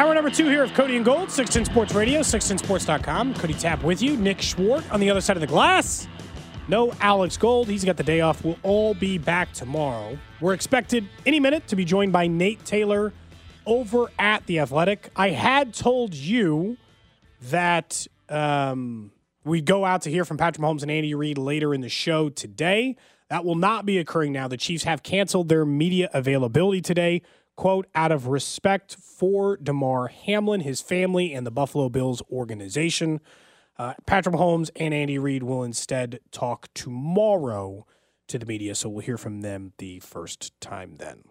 Hour number two here of Cody and Gold, 16 Sports Radio, 16sports.com. Cody Tapp with you. Nick Schwartz on the other side of the glass. No Alex Gold. He's got the day off. We'll all be back tomorrow. We're expected any minute to be joined by Nate Taylor over at The Athletic. I had told you that um, we'd go out to hear from Patrick Mahomes and Andy Reid later in the show today. That will not be occurring now. The Chiefs have canceled their media availability today quote, out of respect for Damar Hamlin, his family, and the Buffalo Bills organization. Uh, Patrick Mahomes and Andy Reid will instead talk tomorrow to the media, so we'll hear from them the first time then.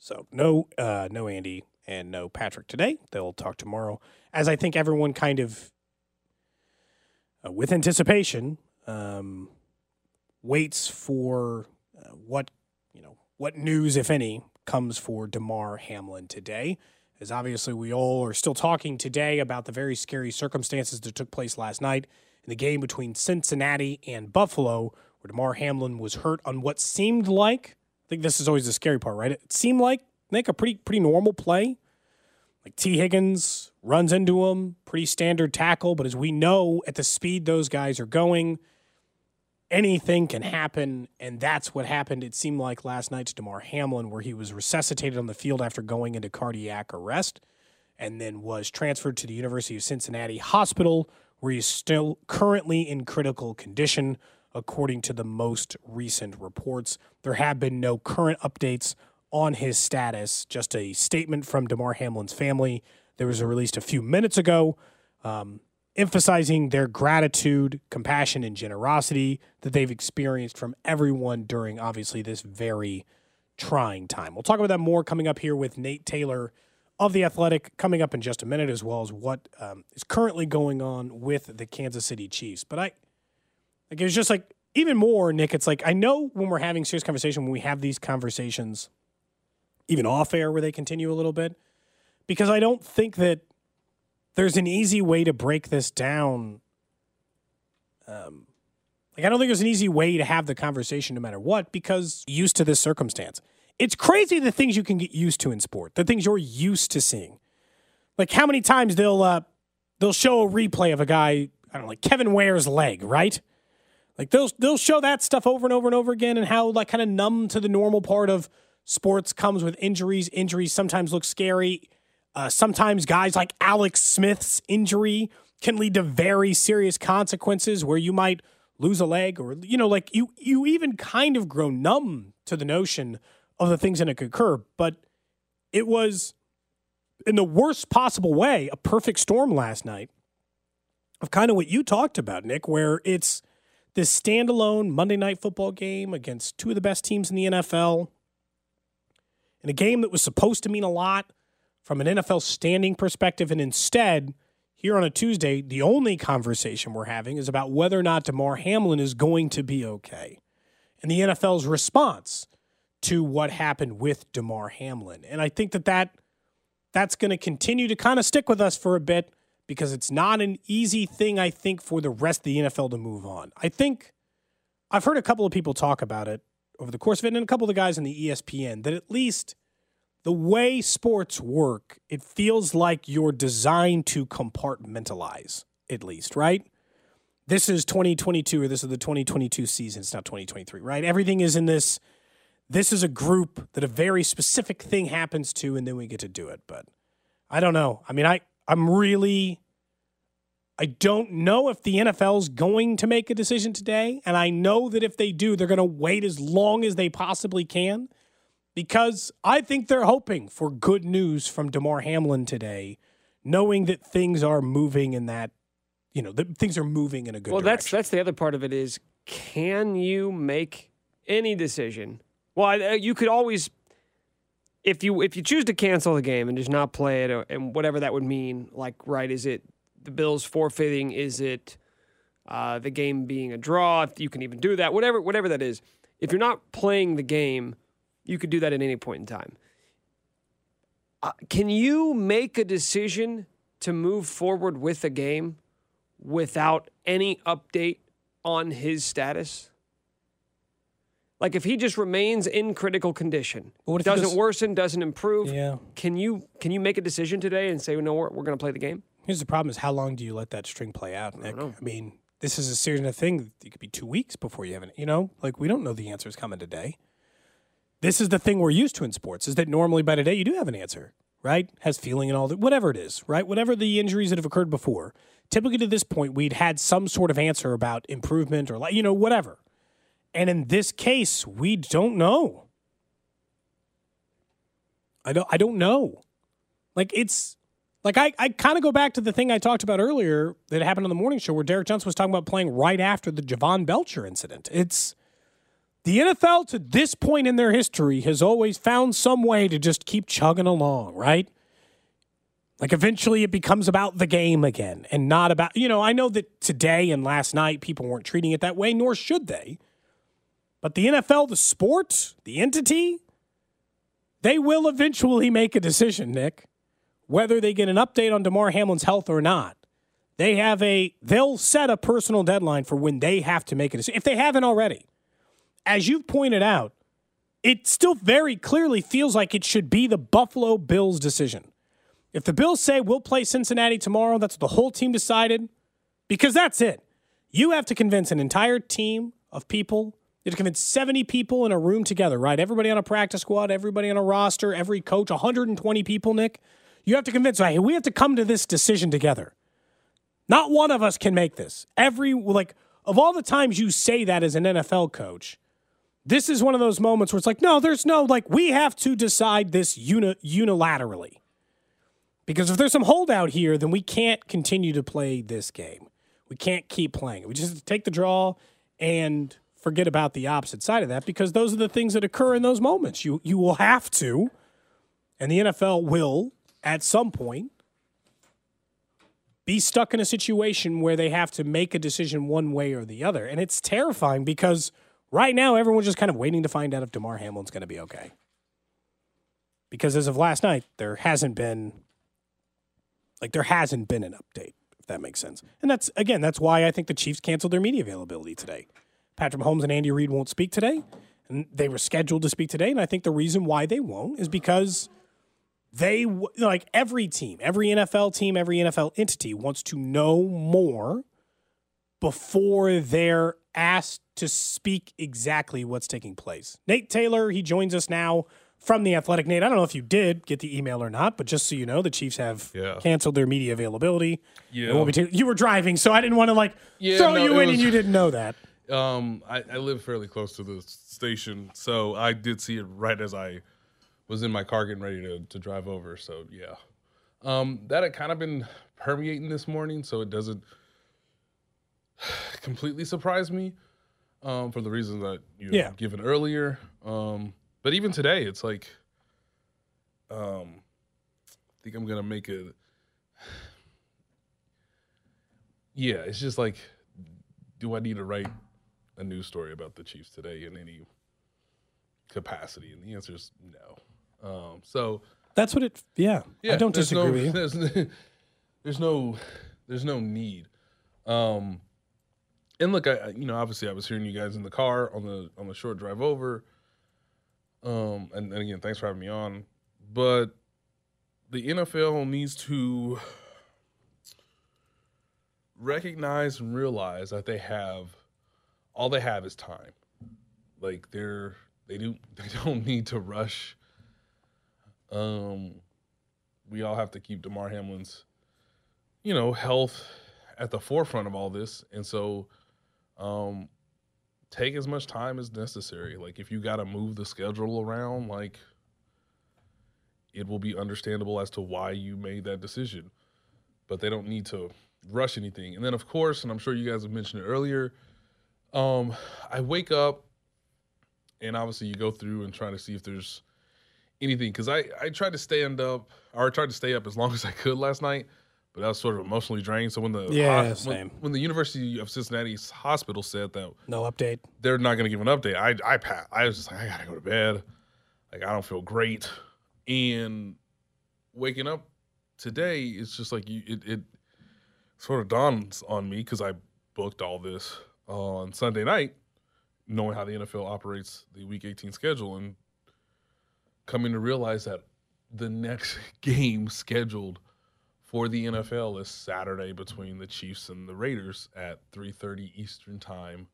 So no, uh, no Andy and no Patrick today. They'll talk tomorrow, as I think everyone kind of, uh, with anticipation, um, waits for uh, what what news, if any, comes for Damar Hamlin today. As obviously we all are still talking today about the very scary circumstances that took place last night in the game between Cincinnati and Buffalo, where Damar Hamlin was hurt on what seemed like, I think this is always the scary part, right? It seemed like make a pretty pretty normal play. Like Tee Higgins runs into him, pretty standard tackle, but as we know at the speed those guys are going, anything can happen, and that's what happened. It seemed like last night to Damar Hamlin, where he was resuscitated on the field after going into cardiac arrest, and then was transferred to the University of Cincinnati Hospital, where he's still currently in critical condition, according to the most recent reports. There have been no current updates on his status, just a statement from Damar Hamlin's family. There was released a few minutes ago. Um, emphasizing their gratitude, compassion, and generosity that they've experienced from everyone during obviously this very trying time. We'll talk about that more coming up here with Nate Taylor of The Athletic coming up in just a minute, as well as what um, is currently going on with the Kansas City Chiefs. But I, like, it's just like, even more, Nick, it's like, I know when we're having serious conversation, when we have these conversations, even off air where they continue a little bit, because I don't think that there's an easy way to break this down. Um, like I don't think there's an easy way to have the conversation no matter what because used to this circumstance. It's crazy the things you can get used to in sport, the things you're used to seeing. Like how many times they'll uh, they'll show a replay of a guy, I don't know, like Kevin Ware's leg, right? Like they'll they'll show that stuff over and over and over again and how like kind of numb to the normal part of sports comes with injuries. Injuries sometimes look scary uh, sometimes guys like Alex Smith's injury can lead to very serious consequences where you might lose a leg or you know like you you even kind of grow numb to the notion of the things that could occur. But it was in the worst possible way a perfect storm last night of kind of what you talked about Nick where it's this standalone Monday night football game against two of the best teams in the NFL in a game that was supposed to mean a lot from an NFL standing perspective. And instead, here on a Tuesday, the only conversation we're having is about whether or not Damar Hamlin is going to be okay and the NFL's response to what happened with Damar Hamlin. And I think that, that that's going to continue to kind of stick with us for a bit because it's not an easy thing, I think, for the rest of the NFL to move on. I think I've heard a couple of people talk about it over the course of it, and a couple of the guys in the ESPN that at least the way sports work, it feels like you're designed to compartmentalize, at least, right? this is 2022 or this is the 2022 season. It's not 2023, right? Everything is in this. This is a group that a very specific thing happens to, and then we get to do it. But I don't know. I mean, I I'm really. I don't know if the NFL's going to make a decision today, and I know that if they do, they're going to wait as long as they possibly can, because I think they're hoping for good news from Damar Hamlin today, knowing that things are moving in that you know, the, things are moving in a good way. well, direction. that's that's the other part of it is can you make any decision? Well, you could always if you if you choose to cancel the game and just not play it or, and whatever that would mean, like right, is it the Bills forfeiting? Is it uh, the game being a draw? If you can even do that, whatever whatever that is. If you're not playing the game, you could do that at any point in time. Uh, can you make a decision to move forward with the game without any update on his status? Like if he just remains in critical condition, doesn't worsen, doesn't improve, yeah. can you can you make a decision today and say, no, we're, we're going to play the game? Here's the problem: is how long do you let that string play out, Nick? I, I mean, this is a serious thing. It could be two weeks before you have it. You know, like we don't know the answer is coming today. This is the thing we're used to in sports: is that normally by today you do have an answer, right? Has feeling and all that, whatever it is, right? Whatever the injuries that have occurred before typically to this point, we'd had some sort of answer about improvement or, like, you know, whatever. And in this case, we don't know. I don't, I don't know. Like, it's like I, I kind of go back to the thing I talked about earlier that happened on the morning show where Derrick Johnson was talking about playing right after the Jovan Belcher incident. It's the NFL to this point in their history has always found some way to just keep chugging along, right? Like eventually it becomes about the game again and not about, you know, I know that today and last night people weren't treating it that way, nor should they. But the NFL, the sport, the entity, they will eventually make a decision, Nick, whether they get an update on Damar Hamlin's health or not. They have a, they'll set a personal deadline for when they have to make a decision, if they haven't already. As you've pointed out, it still very clearly feels like it should be the Buffalo Bills' decision. If the Bills say we'll play Cincinnati tomorrow, that's what the whole team decided, because that's it. You have to convince an entire team of people. You have to convince 70 people in a room together, right? Everybody on a practice squad, everybody on a roster, every coach, 120 people, Nick. You have to convince, hey, we have to come to this decision together. Not one of us can make this. Every, like, of all the times you say that as an NFL coach, this is one of those moments where it's like, no, there's no, like, we have to decide this uni- unilaterally. Because if there's some holdout here, then we can't continue to play this game. We can't keep playing it. We just take the draw and forget about the opposite side of that because those are the things that occur in those moments. You you will have to, and the NFL will at some point be stuck in a situation where they have to make a decision one way or the other. And it's terrifying because right now everyone's just kind of waiting to find out if Damar Hamlin's going to be okay. Because as of last night, there hasn't been like there hasn't been an update, if that makes sense. And that's again, that's why I think the Chiefs canceled their media availability today. Patrick Mahomes and Andy Reid won't speak today, and they were scheduled to speak today. And I think the reason why they won't is because they like every team, every NFL team, every NFL entity wants to know more before they're asked to speak exactly what's taking place. Nate Taylor, he joins us now from the Athletic. Nate, I don't know if you did get the email or not, but just so you know, the Chiefs have yeah. canceled their media availability. Yeah, t- you were driving, so I didn't want to like yeah, throw no, you in was, and you didn't know that. Um, I, I live fairly close to the station, so I did see it right as I was in my car getting ready to, to drive over. So yeah, um, that had kind of been permeating this morning, so it doesn't completely surprised me. Um, for the reasons that you yeah. given earlier. Um, but even today, it's like, um, I think I'm gonna make a. Yeah, it's just like, do I need to write a news story about the Chiefs today in any capacity? And the answer is no. Um, so that's what it. Yeah, yeah I don't disagree no, with you. There's, there's no, there's no need. Um, and look, I you know obviously I was hearing you guys in the car on the on the short drive over. Um, and, and again, thanks for having me on. But the NFL needs to recognize and realize that they have all they have is time. Like they're they do they don't need to rush. Um, we all have to keep Damar Hamlin's, you know, health at the forefront of all this, and so, um, take as much time as necessary. Like if you got to move the schedule around, like it will be understandable as to why you made that decision. But they don't need to rush anything. And then of course, and I'm sure you guys have mentioned it earlier, um, I wake up and obviously you go through and try to see if there's anything because I I tried to stand up or I tried to stay up as long as I could last night, but I was sort of emotionally drained. So when the Yeah, when- same. when, the University of Cincinnati's hospital said that No update. they're not going to give an update. I I pa- I was just like I gotta go to bed. Like I don't feel great, and waking up today it's just like you it, it sort of dawns on me because I booked all this on Sunday night, knowing how the NFL operates the Week 18 schedule, and coming to realize that the next game scheduled for the NFL is Saturday between the Chiefs and the Raiders at 3:30 Eastern Time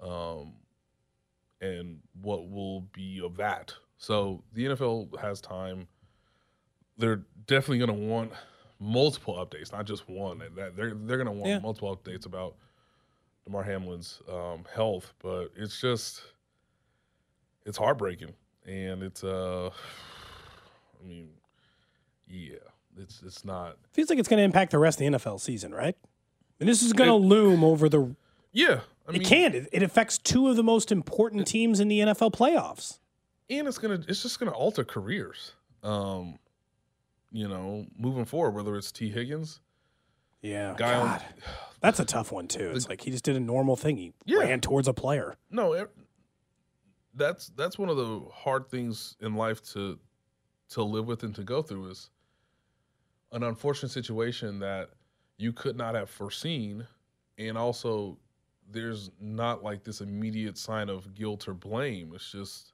um, and what will be of that. So the NFL has time. They're definitely going to want multiple updates, not just one. That they're they're going to want Yeah. multiple updates about Damar Hamlin's um, health, but it's just it's heartbreaking, and it's uh, I mean, yeah, it's it's not. Feels like it's going to impact the rest of the NFL season, right? And this is going to loom over the. Yeah, I mean, it can. It, it affects two of the most important teams in the NFL playoffs. and it's gonna it's just gonna alter careers. Um, you know, moving forward, whether it's Tee Higgins, Yeah, guy on- God, that's a tough one too. It's like he just did a normal thing. He Yeah. ran towards a player. no, e- that's that's one of the hard things in life to to live with and to go through is an unfortunate situation that you could not have foreseen, and also there's not like this immediate sign of guilt or blame. It's just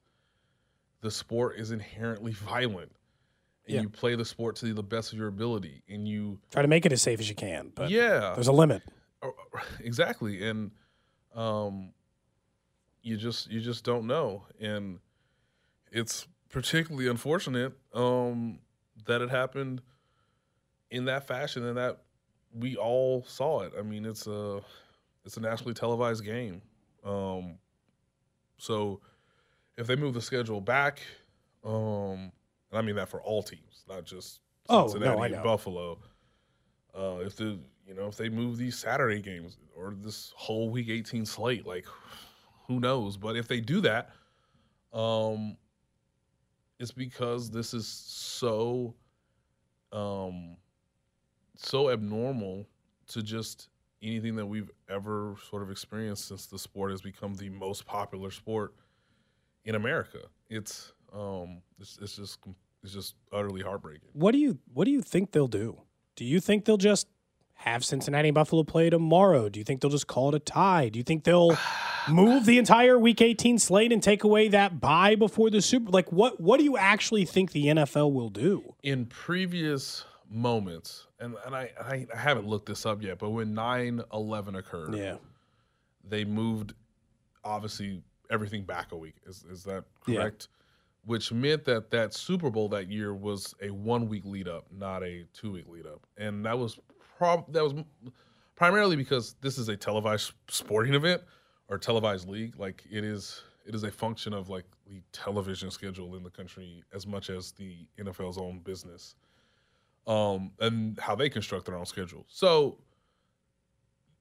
the sport is inherently violent. And Yeah. you play the sport to the best of your ability, and you Try to make it as safe as you can, but yeah, there's a limit. Exactly and um you just you just don't know and it's particularly unfortunate um that it happened in that fashion and that we all saw it. I mean it's a it's a nationally televised game. Um so if they move the schedule back um and i mean that for all teams not just Oh, no, and buffalo uh, if the you know if they move these Saturday games or this whole Week 18 slate, like who knows? But if they do that, um, it's because this is so um so abnormal to just anything that we've ever sort of experienced since the sport has become the most popular sport in America. It's um it's, it's just it's just utterly heartbreaking. What do you What do you think they'll do? Do you think they'll just have Cincinnati and Buffalo play tomorrow? Do you think they'll just call it a tie? Do you think they'll move the entire Week 18 slate and take away that bye before the Super? Like, what What do you actually think the NFL will do? in previous moments, and, and I, I I haven't looked this up yet, but when 9-11 occurred, Yeah, they moved obviously everything back a week. Is is that Yeah. correct? Which meant that that Super Bowl that year was a one week lead up, not a two week lead up, and that was prob that was primarily because this is a televised sporting event or televised league. Like it is, it is a function of like the television schedule in the country as much as the NFL's own business, um, and how they construct their own schedule. So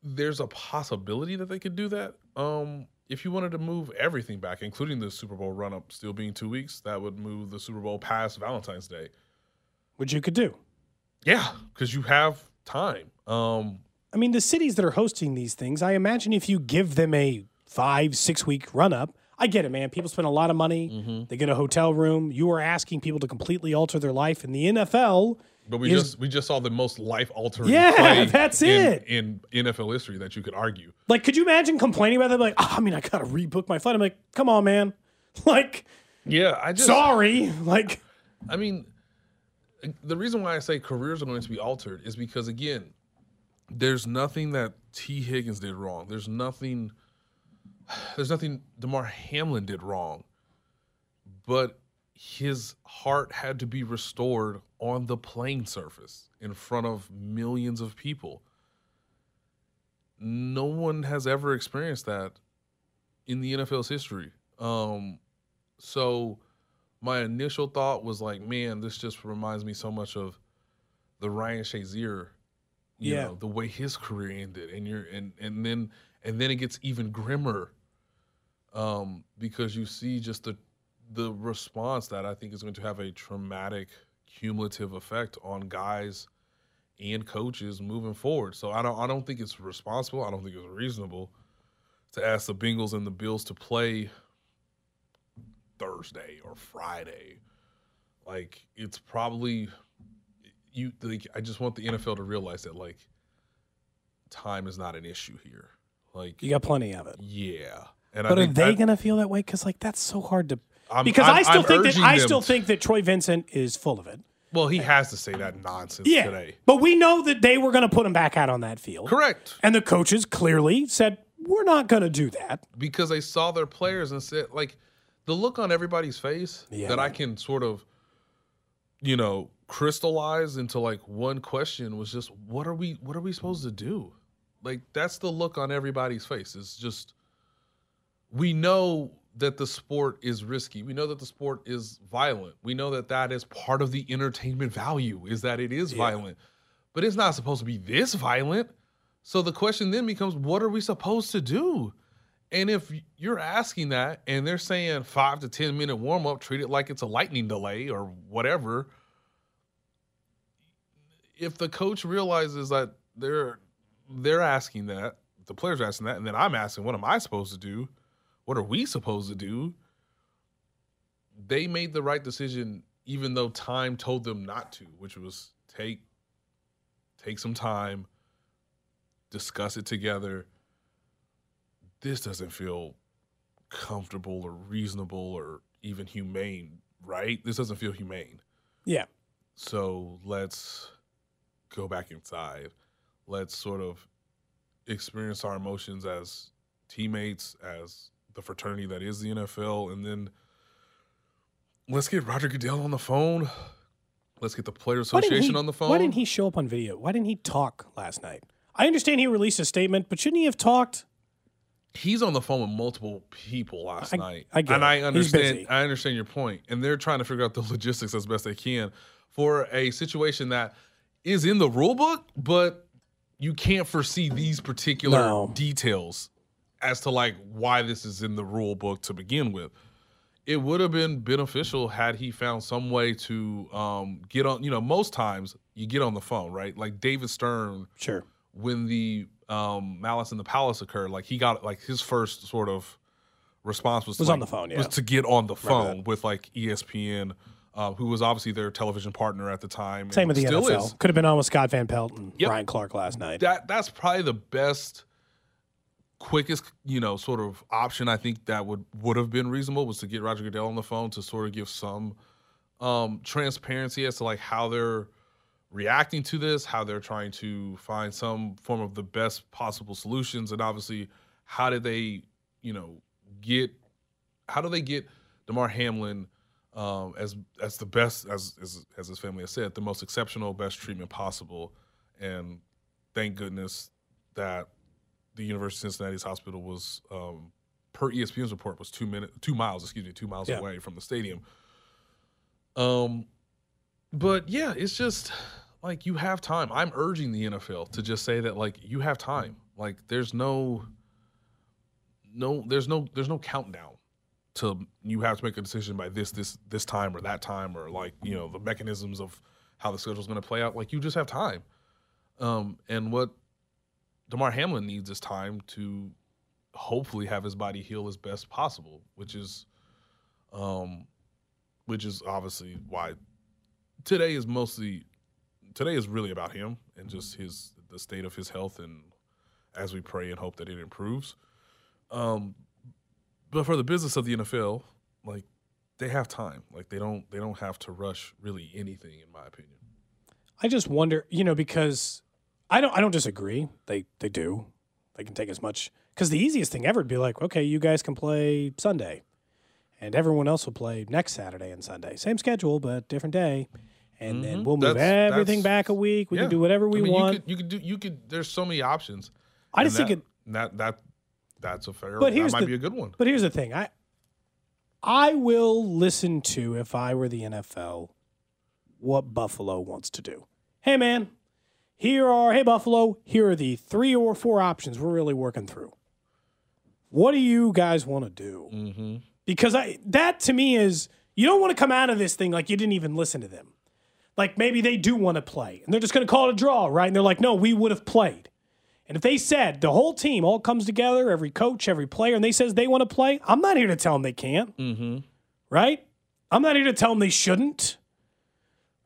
there's a possibility that they could do that. Um, if you wanted to move everything back, including the Super Bowl run up still being two weeks, that would move the Super Bowl past Valentine's Day. which you could do. Yeah, because you have time. Um, I mean, the cities that are hosting these things, I imagine if you give them a five, six week run up, I get it, man. People spend a lot of money. Mm-hmm. They get a hotel room. You are asking people to completely alter their life. In the NFL, but we Is- just we just saw the most life altering. Yeah, play that's in, it. in NFL history that you could argue. like, could you imagine complaining about that? Like, oh, I mean, I got to rebook my flight. I'm like, come on, man. Like, Yeah, I just sorry. Like, I mean, the reason why I say careers are going to be altered is because again, there's nothing that Tee Higgins did wrong. There's nothing. There's nothing Damar Hamlin did wrong. But his heart had to be restored on the playing surface in front of millions of people. No one has ever experienced that in the NFL's history. Um, so my initial thought was like, man, this just reminds me so much of the Ryan Shazier, you Yeah. know, the way his career ended, and you're and and then and then it gets even grimmer, um, because you see just the the response that I think is going to have a traumatic cumulative effect on guys and coaches moving forward. So I don't I don't think it's responsible. I don't think it's reasonable to ask the Bengals and the Bills to play Thursday or Friday. Like it's probably you like I just want the NFL to realize that like time is not an issue here. Like You got plenty of it. yeah. And But I are they going to feel that way? Because like that's so hard to. I'm- because I'm- i still I'm think that I still think that Troy Vincent is full of it. Well, he has to say that nonsense Yeah, today. but we know that they were going to put him back out on that field. Correct. And the coaches clearly said we're not going to do that. because they saw their players and said like the look on everybody's face Yeah, that I can sort of you know crystallize into like one question was just what are we what are we supposed to do like that's the look on everybody's face it's just we know that the sport is risky. We know that the sport is violent. We know that that is part of the entertainment value is that it is violent. But it's not supposed to be this violent. So the question then becomes what are we supposed to do? And if you're asking that and they're saying five to 10 minute warm up, treat it like it's a lightning delay or whatever. If the coach realizes that they're they're asking that, the players are asking that, and then I'm asking, what am I supposed to do? What are we supposed to do? They made the right decision, even though time told them not to, which was take take some time, discuss it together this doesn't feel comfortable or reasonable or even humane, right? This doesn't feel humane. Yeah. So let's go back inside. Let's sort of experience our emotions as teammates, as the fraternity that is the NFL, and then let's get Roger Goodell on the phone. Let's get the Player Association he- on the phone. Why didn't he show up on video? Why didn't he talk last night? I understand he released a statement, but shouldn't he have talked? he's on the phone with multiple people last I- night. I get and it. I understand. I understand your point. And they're trying to figure out the logistics as best they can for a situation that is in the rule book, but you can't foresee these particular No. details as to like why this is in the rule book to begin with. It would have been beneficial had he found some way to um, get on. You know, most times you get on the phone, right? Like David Stern Sure. when the um, Malice in the Palace occurred, like he got like his first sort of response was, to, Was on the phone, yeah. was to get on the phone with like ESPN, uh, who was obviously their television partner at the time. Same with the still NFL. is. Could have been on with Scott Van Pelt and Yep. Ryan Clark last night. That that's probably the best, quickest, you know, sort of option I think that would would have been reasonable was to get Roger Goodell on the phone to sort of give some um, transparency as to like how they're reacting to this, how they're trying to find some form of the best possible solutions, and obviously how did they, you know, get how do they get Damar Hamlin um, as as the best as, as as his family has said, the most exceptional, best treatment possible, and thank goodness that the University of Cincinnati's hospital was, um, per ESPN's report, was two minute two miles, excuse me, two miles Yeah. away from the stadium. Um, but yeah, it's just like you have time. I'm urging the NFL to just say that like you have time. Like there's no no there's no there's no countdown to you have to make a decision by this this this time or that time or like you know the mechanisms of how the schedule's going to play out. Like you just have time. Um, and what Damar Hamlin needs is time to hopefully have his body heal as best possible, which is um which is obviously why today is mostly today is really about him and just his the state of his health and as we pray and hope that it improves. Um but for the business of the NFL, like they have time. Like they don't they don't have to rush really anything in my opinion. I just wonder, you know, because I don't I don't disagree. They they do. They can take as much because the easiest thing ever would be like, okay, you guys can play Sunday, and everyone else will play next Saturday and Sunday. Same schedule, but different day. And then we'll move Mm-hmm. That's- everything that's- back a week. We Yeah. can do whatever we I mean, want. You could, you could do. You could. There's so many options. I just think it. that that that's a fair. But here's that might the- be a good one. But here's the thing. I I will listen to if I were the NFL what Buffalo wants to do. Hey man, here are hey Buffalo, here are the three or four options we're really working through. What do you guys want to do? Mm-hmm. Because I that to me is you don't want to come out of this thing like you didn't even listen to them. Like maybe they do want to play and they're just going to call it a draw, right? And they're like, no, we would have played. And if they said the whole team all comes together, every coach, every player, and they says they want to play, I'm not here to tell them they can't. Mm-hmm. Right? I'm not here to tell them they shouldn't.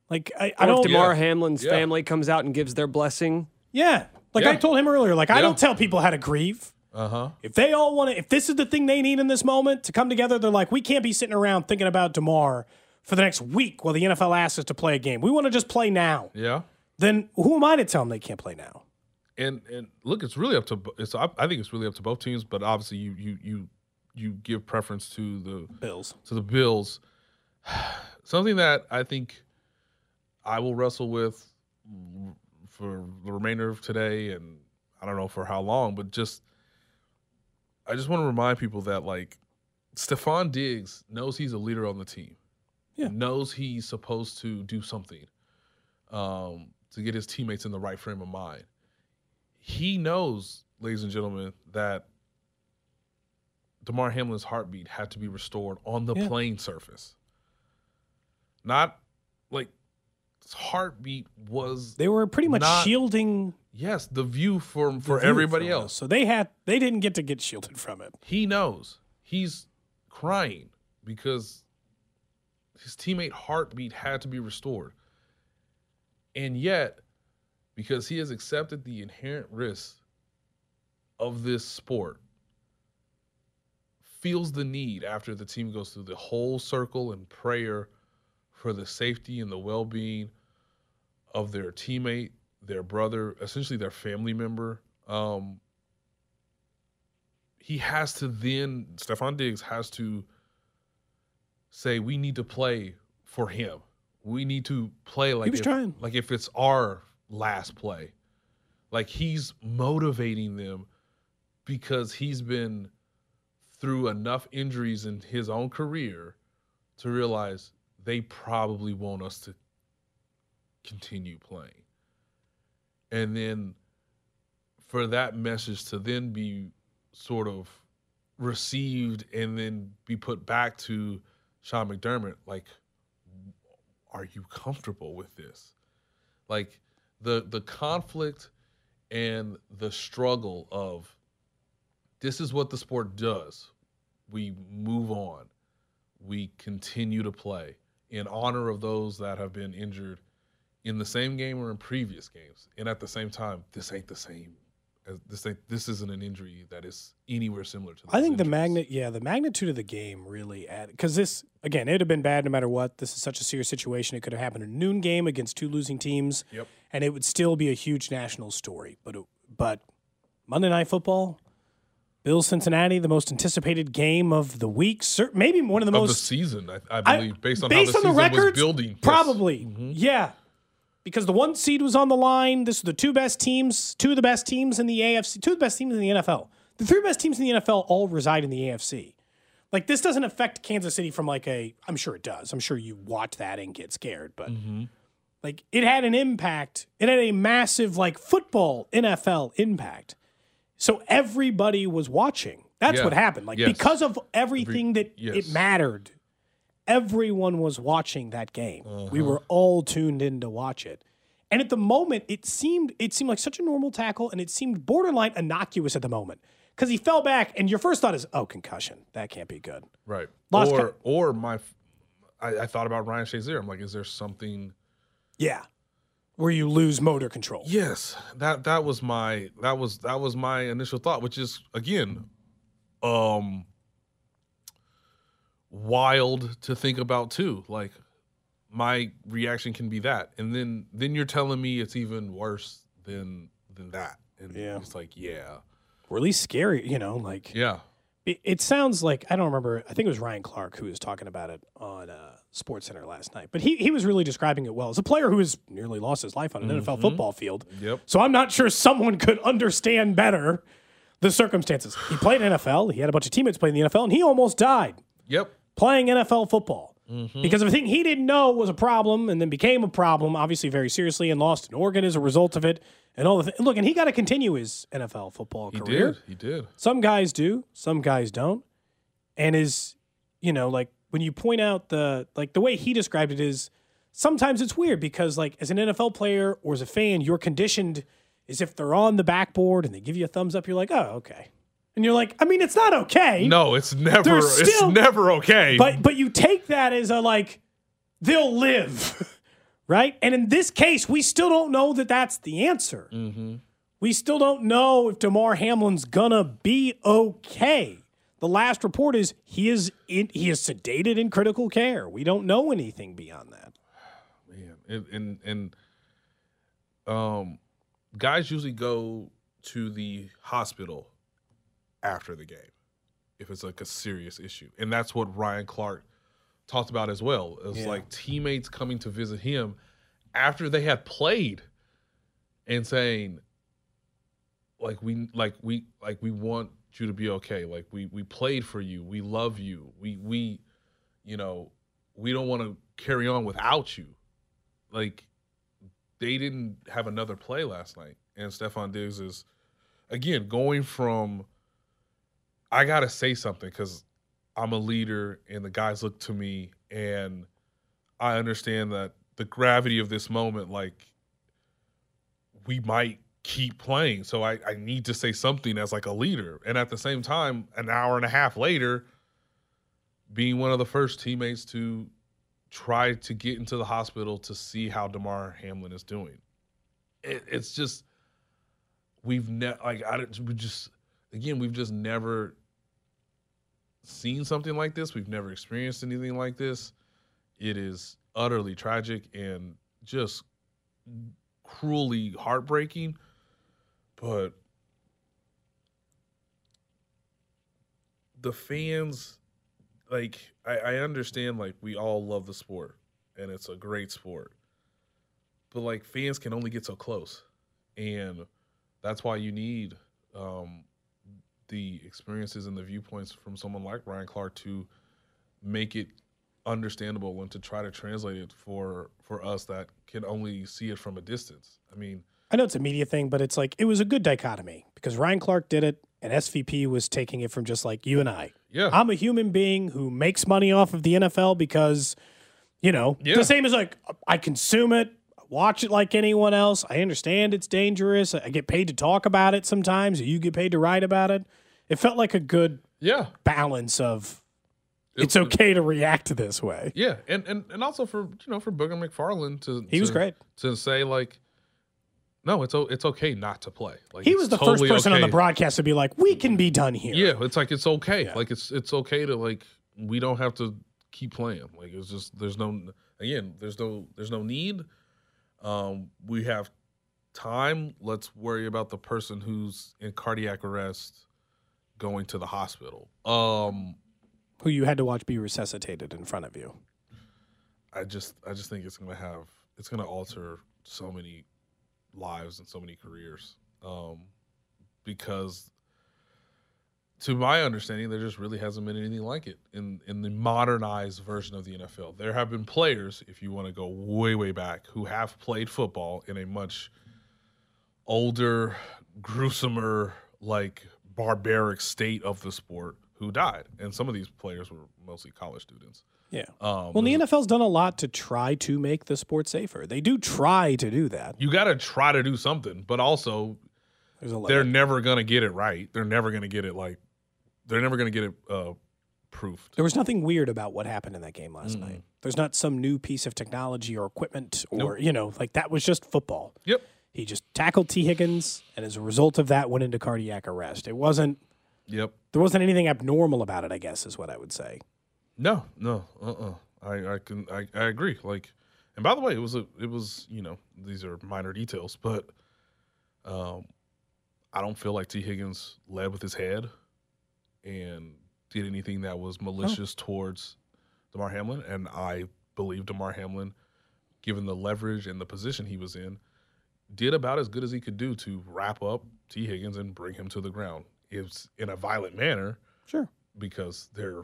Like I, I Or if don't. Know if Damar Yeah. Hamlin's Yeah. family comes out and gives their blessing. Yeah. Like I told him earlier, like I don't tell people how to grieve. Uh huh. If they all want to, if this is the thing they need in this moment to come together, they're like, we can't be sitting around thinking about Damar for the next week while the NFL asks us to play a game. We want to just play now. Yeah. Then who am I to tell them they can't play now? And and look, it's really up to. It's I I think it's really up to both teams. But obviously, you you you you give preference to the Bills. to the Bills. Something that I think I will wrestle with for the remainder of today, and I don't know for how long, but just I just want to remind people that like Stefon Diggs knows he's a leader on the team. Yeah. Knows he's supposed to do something um, to get his teammates in the right frame of mind. He knows, ladies and gentlemen, that Damar Hamlin's heartbeat had to be restored on the Yeah. playing surface. Not like heartbeat was They were pretty much Not- shielding yes, the view for the for view everybody from else. us. So they had they didn't get to get shielded from it. He knows. He's crying because his teammate heartbeat had to be restored. And yet, because he has accepted the inherent risk of this sport, feels the need after the team goes through the whole circle and prayer for the safety and the well-being of their teammate, their brother, essentially their family member. Um, he has to then Stefon Diggs has to say we need to play for him. We need to play like if, trying. like if it's our last play. Like he's motivating them because he's been through enough injuries in his own career to realize they probably want us to continue playing. And then for that message to then be sort of received and then be put back to Sean McDermott, like, are you comfortable with this? Like the the conflict and the struggle of this is what the sport does. We move on. We continue to play in honor of those that have been injured in the same game or in previous games. And at the same time, this ain't the same. This ain't, this isn't an injury that is anywhere similar to. I think the magnet, yeah, the magnitude of the game really added because this again, it'd have been bad no matter what. This is such a serious situation; it could have happened in a noon game against two losing teams, Yep. and it would still be a huge national story. But it, but Monday Night Football, Bills Cincinnati, the most anticipated game of the week, cer- maybe one of the of most the season, I, I I- believe, based on based how the on the records, was building. Yes. Probably, Mhm. yeah. Because the one seed was on the line. This were the two best teams, two of the best teams in the AFC, two of the best teams in the NFL. The three best teams in the NFL all reside in the AFC. Like this doesn't affect Kansas City from like a. I'm sure it does. I'm sure you watch that and get scared, but Mm-hmm. like it had an impact. It had a massive like football NFL impact. So everybody was watching. That's Yeah. what happened. Like Yes. because of everything that yes. it mattered, everyone was watching that game. We Uh-huh. were all tuned in to watch it. And at the moment, it seemed it seemed like such a normal tackle, and it seemed borderline innocuous at the moment because he fell back, and your first thought is, "Oh, concussion. That can't be good." Right. Lost or co- or my, I, I thought about Ryan Shazier. I'm like, is there something? Yeah, where you lose motor control. Yes, that that was my that was that was my initial thought, which is again, um, wild to think about too. Like, my reaction can be that, and then then you're telling me it's even worse than than that. And Yeah. it's like, yeah, Or at least scary, you know, like yeah, it, it sounds like I don't remember. I think it was Ryan Clark who was talking about it on uh, SportsCenter last night. But he he was really describing it well as a player who has nearly lost his life on an NFL mm-hmm. football field. yep, So I'm not sure someone could understand better the circumstances. He played NFL. He had a bunch of teammates playing in the NFL, and he almost died yep, playing NFL football mm-hmm. because of a thing he didn't know was a problem, and then became a problem, obviously very seriously, and lost an organ as a result of it, and all the th- look. And he got to continue his NFL football he career. did, he did. Some guys do, some guys don't. And is, you know, like when you point out the like the way he described it is sometimes it's weird because like as an NFL player or as a fan, you're conditioned as if they're on the backboard and they give you a thumbs up, you're like, "Oh, okay." And you're like, I mean, it's not okay. No, it's never, still- it's never okay. But but you take that as a like they'll live, right? And in this case, we still don't know that that's the answer. Mm-hmm. We still don't know if Damar Hamlin's gonna be okay. The last report is he is in, he is sedated in critical care. We don't know anything beyond that. man, and, and and um, guys usually go to the hospital after the game if it's like a serious issue, and that's what Ryan Clark talked about as well. It was Yeah. like teammates coming to visit him after they had played and saying, like we like we like we want you to be okay. Like we we played for you. We love you. We we you know, we don't want to carry on without you. Like they didn't have another play last night. And Stefon Diggs is again going from I gotta say something because I'm a leader and the guys look to me and I understand that the gravity of this moment, like we might keep playing. So I, I need to say something as like a leader. And at the same time, an hour and a half later, being one of the first teammates to try to get into the hospital to see how Damar Hamlin is doing. It, it's just we've never like I don't we just again we've just never seen something like this. We've never experienced anything like this. It is utterly tragic and just cruelly heartbreaking. But the fans like I, I understand like we all love the sport and it's a great sport but like fans can only get so close and that's why you need um, the experiences and the viewpoints from someone like ryan clark to make it understandable and to try to translate it for for us that can only see it from a distance. I mean I know it's a media thing, but it's like it was a good dichotomy because Ryan Clark did it and SVP was taking it from just like you and I. yeah I'm a human being who makes money off of the NFL because, you know, Yeah. the same as like I consume it, watch it like anyone else. I understand it's dangerous. I get paid to talk about it sometimes. You get paid to write about it. It felt like a good yeah balance of it's okay to react this way. Yeah, and and and also for you know for Booger McFarland to He was great. to say like, no, it's it's okay not to play. Like He was the totally first person on the broadcast to be like, "We can be done here." Yeah, it's like it's okay. Yeah. Like it's it's okay to like we don't have to keep playing. Like it's just there's no again there's no there's no need. Um, we have time. Let's worry about the person who's in cardiac arrest going to the hospital. Um, Who you had to watch be resuscitated in front of you. I just I just think it's gonna have it's gonna alter so many lives and so many careers. Um, because to my understanding, there just really hasn't been anything like it in in the modernized version of the NFL. There have been players, if you want to go way way back, who have played football in a much older, gruesomer, like barbaric state of the sport who died, and some of these players were mostly college students. Yeah. Um, Well, the NFL's done a lot to try to make the sport safer. They do try to do that. you got to try to do something, but also they're never gonna get it right. They're never gonna get it like they're never gonna get it uh, proofed. There was nothing weird about what happened in that game last night. There's not some new piece of technology or equipment or, Nope. you know, like that was just football. Yep. He just tackled Tee Higgins and as a result of that went into cardiac arrest. It wasn't Yep. there wasn't anything abnormal about it, I guess is what I would say. No. No. Uh. uh I. I can. I. I agree. Like, and by the way, it was a. It was. You know, these are minor details, but Um, I don't feel like Tee Higgins led with his head and did anything that was malicious towards Damar Hamlin, and I believe Damar Hamlin, given the leverage and the position he was in, did about as good as he could do to wrap up Tee Higgins and bring him to the ground. It's in a violent manner Sure. because they're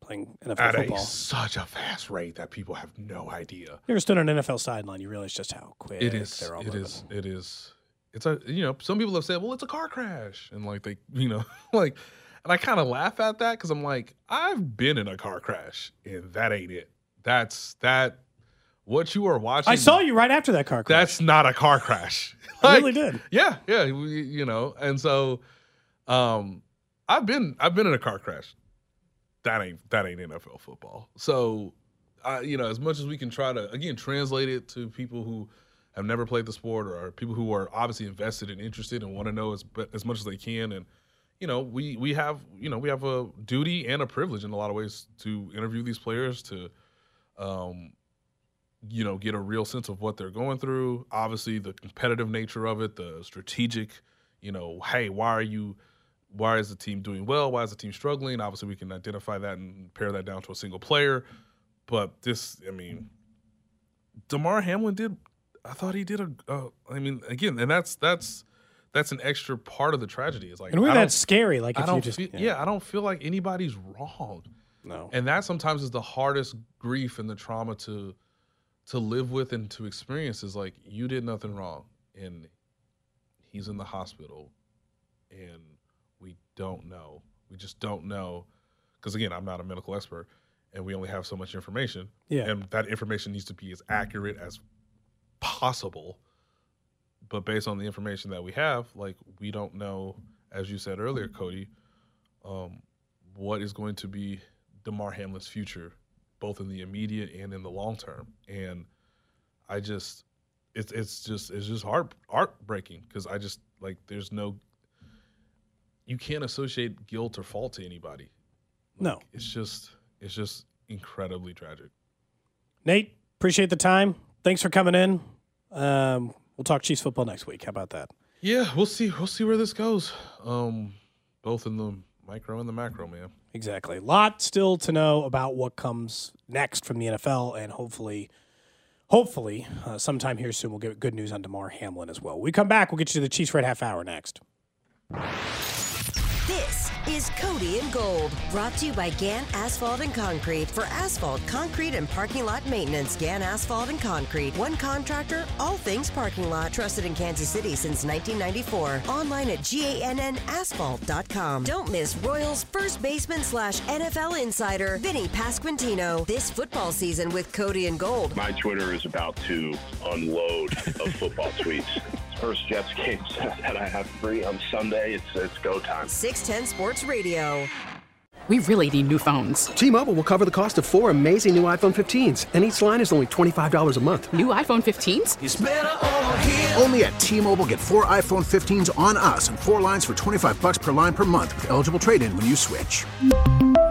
Playing NFL at football. a, such a fast rate that people have no idea. You ever stood on an NFL sideline, you realize just how quick It is. they're all It is. It is. It's a. You know, some people have said, "Well, it's a car crash," and like they, you know, like, and I kind of laugh at that because I'm like, I've been in a car crash, and that ain't it. That's that. What you are watching. I saw you right after that car crash. That's not a car crash. I really did. Yeah, yeah. You know, and so, um, I've been I've been in a car crash. That ain't that ain't NFL football. So, I you know, as much as we can try to again translate it to people who have never played the sport or are people who are obviously invested and interested and want to know as as much as they can, and you know, we we have you know we have a duty and a privilege in a lot of ways to interview these players to, um, you know, get a real sense of what they're going through. Obviously, the competitive nature of it, the strategic, you know, hey, why are you, why is the team doing well? Why is the team struggling? Obviously, we can identify that and pare that down to a single player. But this, I mean, Damar Hamlin did. I thought he did a. Uh, I mean, again, and that's that's that's an extra part of the tragedy. Is like And really, I don't- that's scary. Like I don't you just feel, yeah. I don't feel like anybody's wrong. no. And that sometimes is the hardest grief and the trauma to to live with and to experience is like you did nothing wrong and he's in the hospital and don't know. We just don't know because again, I'm not a medical expert and we only have so much information. Yeah. And that information needs to be as accurate as possible. But based on the information that we have, like we don't know, as you said earlier, Cody, um, what is going to be Damar Hamlin's future, both in the immediate and in the long term. And I just, it's it's just it's just heart heartbreaking because I just like there's no, you can't associate guilt or fault to anybody. No. It's just it's just incredibly tragic. Nate, appreciate the time. Thanks for coming in. Um, we'll talk Chiefs football next week. How about that? Yeah, we'll see. We'll see where this goes. Um, both in the micro and the macro, man. Exactly. A Lot still to know about what comes next from the NFL, and hopefully, hopefully, uh, sometime here soon we'll get good news on Damar Hamlin as well. When we come back. We'll get you to the Chiefs Red Half Hour next. This is Cody and Gold, brought to you by Gann Asphalt and Concrete. For asphalt, concrete, and parking lot maintenance, Gann Asphalt and Concrete. One contractor, all things parking lot. Trusted in Kansas City since 1994. Online at GANNasphalt.com. Don't miss Royals first baseman slash NFL insider, Vinny Pasquantino. This football season with Cody and Gold. My Twitter is about to unload of football tweets. First Jets game that I have free on Sunday. It's it's go time. 610 Sports Radio. We really need new phones. T-Mobile will cover the cost of four amazing new iPhone 15s, and each line is only $25 a month. New iPhone 15s? Only at T-Mobile get four iPhone 15s on us and four lines for 25 bucks per line per month with eligible trade-in when you switch.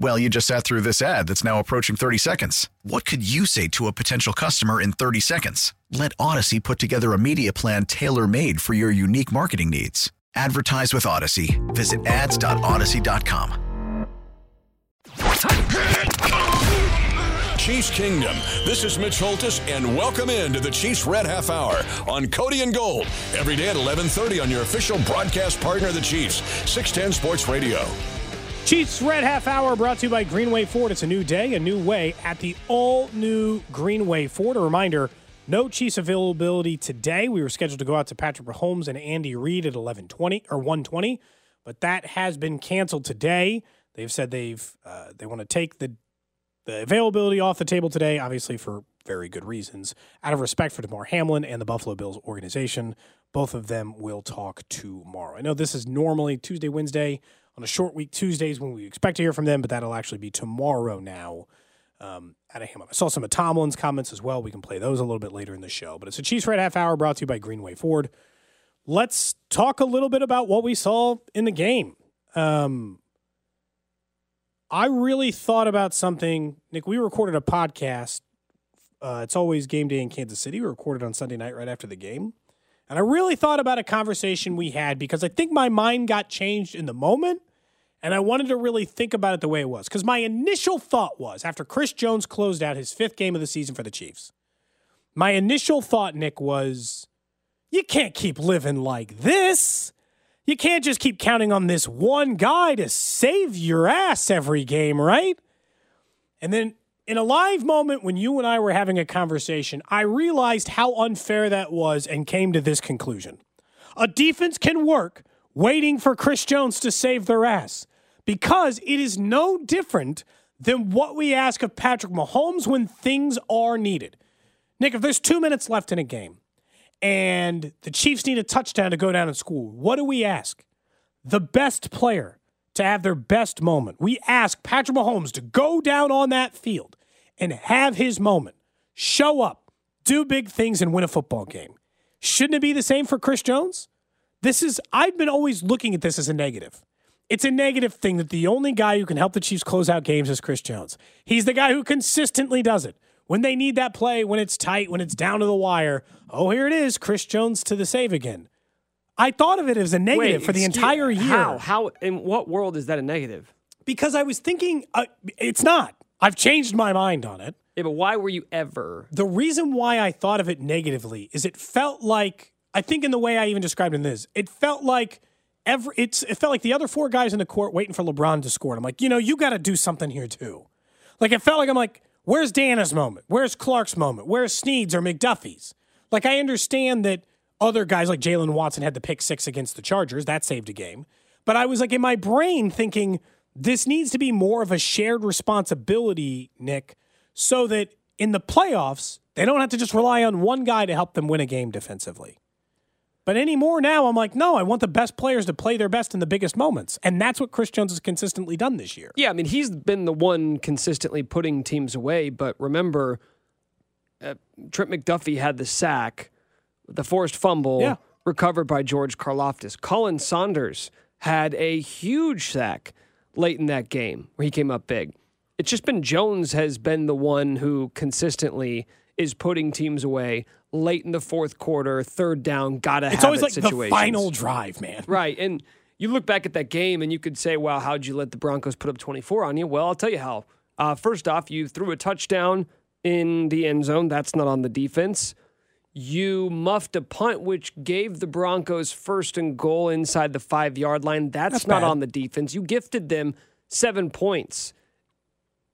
Well, you just sat through this ad that's now approaching 30 seconds. What could you say to a potential customer in 30 seconds? Let Audacy put together a media plan tailor made for your unique marketing needs. Advertise with Audacy. Visit ads.audacy.com. Chiefs Kingdom. This is Mitch Holthus, and welcome into the Chiefs Red Half Hour on Cody and Gold. Every day at 11:30 on your official broadcast partner, the Chiefs, 610 Sports Radio. Chiefs Red Half Hour brought to you by Greenway Ford. It's a new day, a new way at the all new Greenway Ford. A reminder no Chiefs availability today. We were scheduled to go out to Patrick Mahomes and Andy Reid at 1120 or 120, but that has been canceled today. They've said they've uh, they want to take the the availability off the table today, obviously for very good reasons, out of respect for Damar Hamlin and the Buffalo Bills organization. both of them will talk tomorrow. I know this is normally Tuesday, Wednesday on a short week. Tuesdays when we expect to hear from them, but that'll actually be tomorrow now. Um, out of Hammond. I saw some of Tomlin's comments as well. We can play those a little bit later in the show. But it's a Chiefs Red Half Hour brought to you by Greenway Ford. Let's talk a little bit about what we saw in the game. Um, I really thought about something. Nick, we recorded a podcast. Uh, it's always game day in Kansas City. We recorded on Sunday night right after the game. And I really thought about a conversation we had because I think my mind got changed in the moment. And I wanted to really think about it the way it was. Because my initial thought was after Chris Jones closed out his fifth game of the season for the Chiefs, my initial thought, Nick, was you can't keep living like this. You can't just keep counting on this one guy to save your ass every game, right? And then in a live moment when you and I were having a conversation, I realized how unfair that was and came to this conclusion. A defense can work waiting for Chris Jones to save their ass because it is no different than what we ask of Patrick Mahomes when things are needed. Nick, if there's two minutes left in a game and the Chiefs need a touchdown to go down and school, what do we ask? The best player to have their best moment. We ask Patrick Mahomes to go down on that field and have his moment, show up, do big things, and win a football game. Shouldn't it be the same for Chris Jones? This is, I've been always looking at this as a negative. It's a negative thing that the only guy who can help the Chiefs close out games is Chris Jones. He's the guy who consistently does it. When they need that play, when it's tight, when it's down to the wire, oh, here it is, Chris Jones to the save again. I thought of it as a negative Wait, for the excuse- entire year. How? How? In what world is that a negative? Because I was thinking, uh, it's not. I've changed my mind on it. Yeah, but why were you ever? The reason why I thought of it negatively is it felt like I think in the way I even described it in this, it felt like every it's it felt like the other four guys in the court waiting for LeBron to score. And I'm like, you know, you got to do something here too. Like it felt like I'm like, where's Danna's moment? Where's Clark's moment? Where's Sneed's or McDuffie's? Like I understand that other guys like Jaylen Watson had the pick six against the Chargers. That saved a game. But I was like in my brain thinking this needs to be more of a shared responsibility, Nick, so that in the playoffs, they don't have to just rely on one guy to help them win a game defensively. But anymore now, I'm like, no, I want the best players to play their best in the biggest moments. And that's what Chris Jones has consistently done this year. Yeah, I mean, he's been the one consistently putting teams away. But remember, uh, Trent McDuffie had the sack, the forced fumble Yeah. recovered by George Karlaftis. Colin Saunders had a huge sack late in that game where he came up big. It's just been Jones has been the one who consistently is putting teams away late in the fourth quarter, third down, gotta It's have always it like the final drive, man. Right. And you look back at that game and you could say, well, how'd you let the Broncos put up 24 on you? Well, I'll tell you how. Uh, first off, you threw a touchdown in the end zone. That's not on the defense. You muffed a punt, which gave the Broncos first and goal inside the five yard line. That's, That's not bad. on the defense. You gifted them seven points.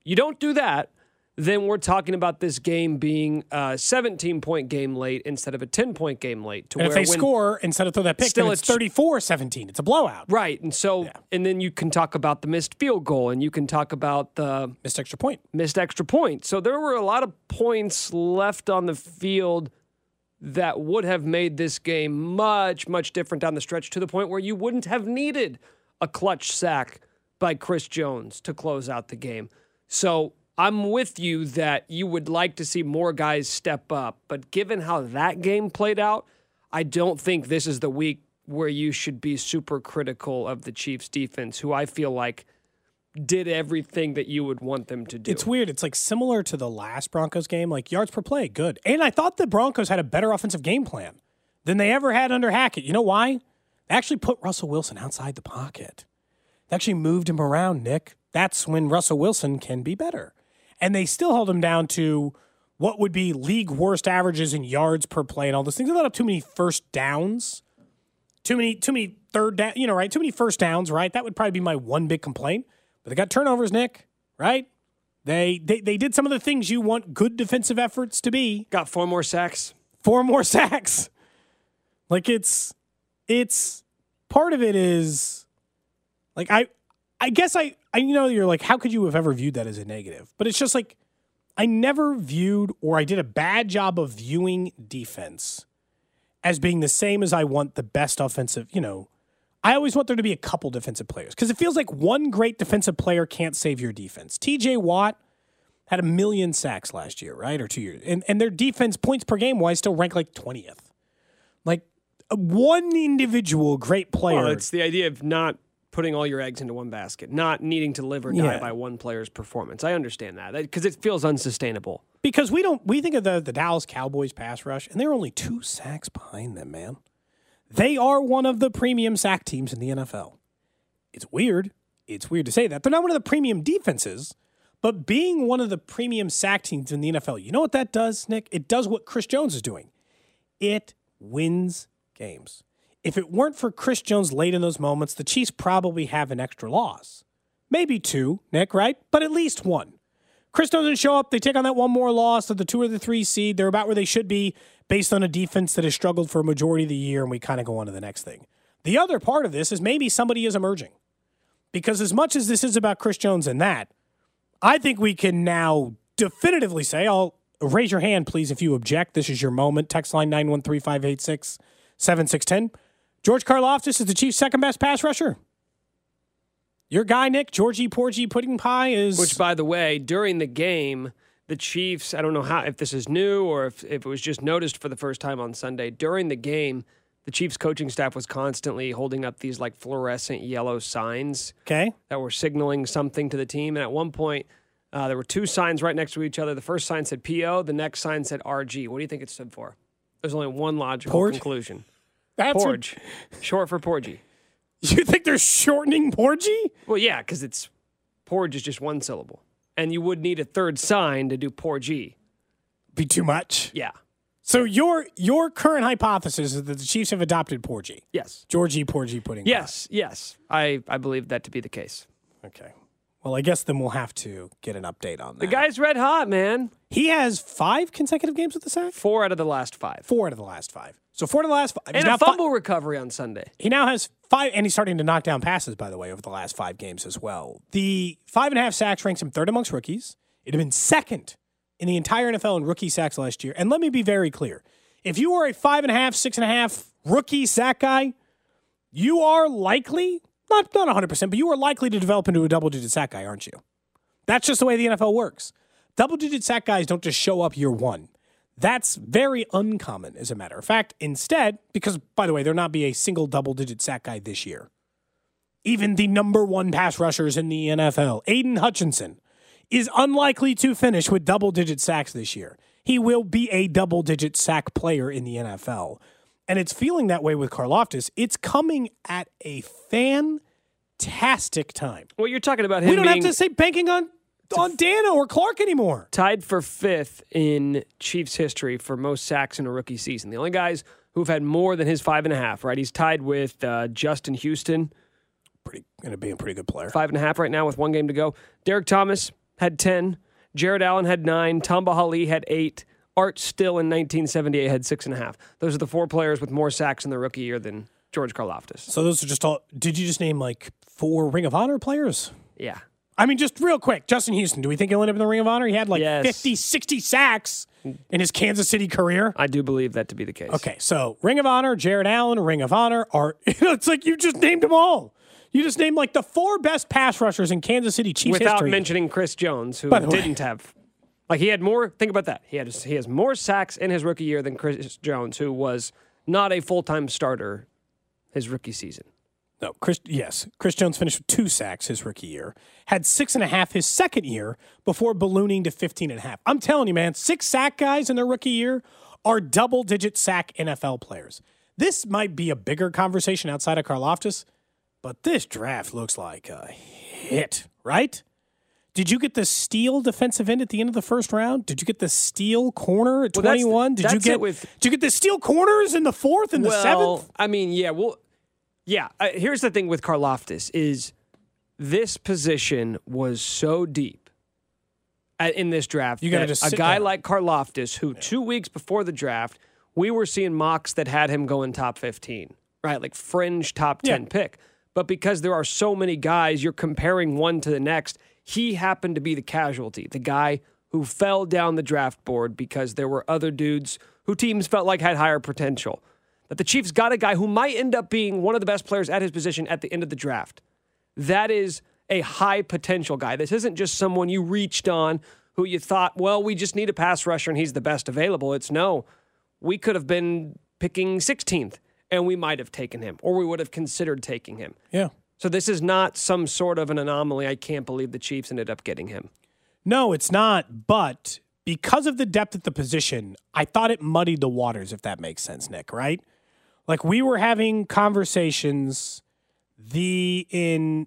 You don't do that, then we're talking about this game being a 17 point game late instead of a 10 point game late. To And if where they score instead of throw that pick, Still it's it's- 34 17. It's a blowout. Right. And so, and then you can talk about the missed field goal and you can talk about the Missed extra point. missed extra point. So there were a lot of points left on the field that would have made this game much, much different down the stretch to the point where you wouldn't have needed a clutch sack by Chris Jones to close out the game. So I'm with you that you would like to see more guys step up. But given how that game played out, I don't think this is the week where you should be super critical of the Chiefs defense, who I feel like did everything that you would want them to do. It's weird. It's like similar to the last Broncos game, like yards per play, good. And I thought the Broncos had a better offensive game plan than they ever had under Hackett. You know why? They actually put Russell Wilson outside the pocket. They actually moved him around, Nick. That's when Russell Wilson can be better. And they still held him down to what would be league worst averages in yards per play and all those things. They let up too many first downs. Too many, too many third down, you know, right? Too many first downs, right? That would probably be my one big complaint. But they got turnovers, Nick, right? They, they they did some of the things you want good defensive efforts to be. Got four more sacks. Four more sacks. Like it's it's part of it is like I I guess I I you know you're like how could you have ever viewed that as a negative? But it's just like I never viewed or I did a bad job of viewing defense as being the same as I want the best offensive, you know, I always want there to be a couple defensive players because it feels like one great defensive player can't save your defense. TJ Watt had a million sacks last year, right? Or two years. And, and their defense points per game wise still rank like 20th. Like uh, one individual great player. Well, it's the idea of not putting all your eggs into one basket, not needing to live or die Yeah. by one player's performance. I understand that because it feels unsustainable. because we don't we think of the the Dallas Cowboys pass rush and they're only two sacks behind them, man. They are one of the premium sack teams in the NFL. It's weird. It's weird to say that. They're not one of the premium defenses, but being one of the premium sack teams in the NFL, you know what that does, Nick? It does what Chris Jones is doing. It wins games. If it weren't for Chris Jones late in those moments, the Chiefs probably have an extra loss. Maybe two, Nick, right? But at least one. Chris doesn't show up. They take on that one more loss of the two or the three seed. They're about where they should be based on a defense that has struggled for a majority of the year, and we kind of go on to the next thing. The other part of this is maybe somebody is emerging. Because as much as this is about Chris Jones and that, I think we can now definitively say, I'll raise your hand, please, if you object. This is your moment. Text line 913 586 7610. George Karlaftis is the Chiefs' second best pass rusher. Your guy, Nick, Georgie Porgy Pudding Pie, is. Which, by the way, during the game, the Chiefs, I don't know how if this is new or if, if it was just noticed for the first time on Sunday, during the game, the Chiefs coaching staff was constantly holding up these like fluorescent yellow signs okay. that were signaling something to the team. And at one point, uh, there were two signs right next to each other. The first sign said PO, the next sign said RG. What do you think it stood for? There's only one logical Porge? conclusion. That's Porge, short for Porgy. You think they're shortening Porgy? Well, yeah, because it's Porge is just one syllable, and you would need a third sign to do Porgy. Be too much. Yeah. So your your current hypothesis is that the Chiefs have adopted Porgy. Yes. Georgie Porgy Pudding. Pie. Yes. Yes. I I believe that to be the case. Okay. Well, I guess then we'll have to get an update on that. The guy's red hot, man. he has five consecutive games with the sack. Four out of the last five, Four out of the last five. So four out of the last five. He's and a now fi- fumble recovery on Sunday. He now has five, and he's starting to knock down passes, by the way, over the last five games as well. The five and a half sacks ranks him third amongst rookies. It had been second in the entire NFL in rookie sacks last year. And let me be very clear if you are a five and a half, six and a half rookie sack guy, you are likely, not, not 100%, but you are likely to develop into a double digit sack guy, aren't you? That's just the way the NFL works. Double digit sack guys don't just show up year one. That's very uncommon, as a matter of fact. Instead, because, by the way, there'll not be a single double digit sack guy this year. Even the number one pass rushers in the NFL, Aidan Hutchinson, is unlikely to finish with double digit sacks this year. He will be a double digit sack player in the NFL. And it's feeling that way with Karlaftis. It's coming at a fantastic time. Well, you're talking about him We don't have to say banking on, on Danna or Clark anymore. tied for fifth in Chiefs history for most sacks in a rookie season. The only guys who've had more than his five and a half. Right, he's tied with uh, Justin Houston. Pretty going to be a pretty good player. five and a half right now with one game to go. Derrick Thomas had 10. Jared Allen had nine. Tamba Hali had eight. Art Still in 1978 had six and a half. Those are the four players with more sacks in the rookie year than George Karlaftis. So those are just all. Did you just name like four Ring of Honor players? Yeah. I mean, just real quick, Justin Houston, do we think he'll end up in the Ring of Honor? He had like Yes. 50, 60 sacks in his Kansas City career. I do believe that to be the case. Okay, so Ring of Honor, Jared Allen, Ring of Honor you know, it's like you just named them all. You just named like the four best pass rushers in Kansas City Chiefs Without history. mentioning Chris Jones, who By the way- didn't have. Like he had more. Think about that. He had he has more sacks in his rookie year than Chris Jones, who was not a full time starter his rookie season. No, Chris. Yes, Chris Jones finished with two sacks his rookie year. Had six and a half his second year before ballooning to 15 and a half. I'm telling you, man, six sack guys in their rookie year are double digit sack NFL players. This might be a bigger conversation outside of Karlaftis, but this draft looks like a hit, right? Did you get the steel defensive end at the end of the first round? Did you get the steel corner at Well, that's the- 21? Did you get with- Did you get the steel corners in the fourth and the well, seventh? I mean, yeah, well, yeah. Uh, here's the thing with Karlaftis is this position was so deep at, in this draft. You just a guy down. like Karlaftis, who two weeks before the draft, we were seeing mocks that had him going top 15, right? Like fringe top 10 Yeah. pick. But because there are so many guys, you're comparing one to the next. He happened to be the casualty, the guy who fell down the draft board because there were other dudes who teams felt like had higher potential. that the Chiefs got a guy who might end up being one of the best players at his position at the end of the draft. That is a high potential guy. This isn't just someone you reached on who you thought, well, we just need a pass rusher and he's the best available. It's no, we could have been picking 16th and we might have taken him or we would have considered taking him. Yeah. So this is not some sort of an anomaly. I can't believe the Chiefs ended up getting him. No, it's not. But because of the depth at the position, I thought it muddied the waters, if that makes sense, Nick, right? Like we were having conversations the in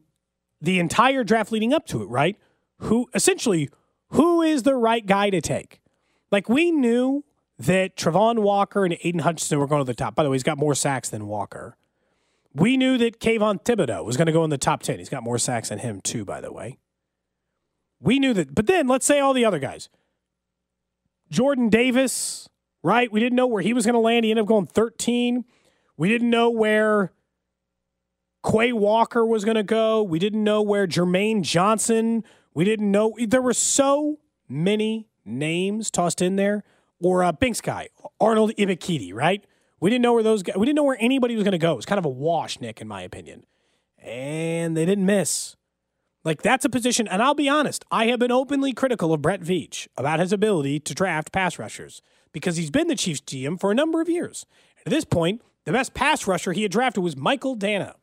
the entire draft leading up to it, right? Who essentially who is the right guy to take? Like we knew that Travon Walker and Aidan Hutchinson were going to the top. By the way, he's got more sacks than Walker. We knew that Kayvon Thibodeaux was going to go in the top 10. He's got more sacks than him, too, by the way. We knew that. But then let's say all the other guys. Jordan Davis, right? We didn't know where he was going to land. He ended up going 13. We didn't know where Quay Walker was going to go. We didn't know where Jermaine Johnson. We didn't know. There were so many names tossed in there. Or uh, Binks guy, Arnold Ebiketie, right? We didn't know where those guys, we didn't know where anybody was going to go. It was kind of a wash, Nick, in my opinion. And they didn't miss. Like that's a position, and I'll be honest, I have been openly critical of Brett Veach about his ability to draft pass rushers because he's been the Chiefs GM for a number of years. At this point, the best pass rusher he had drafted was Michael Danna,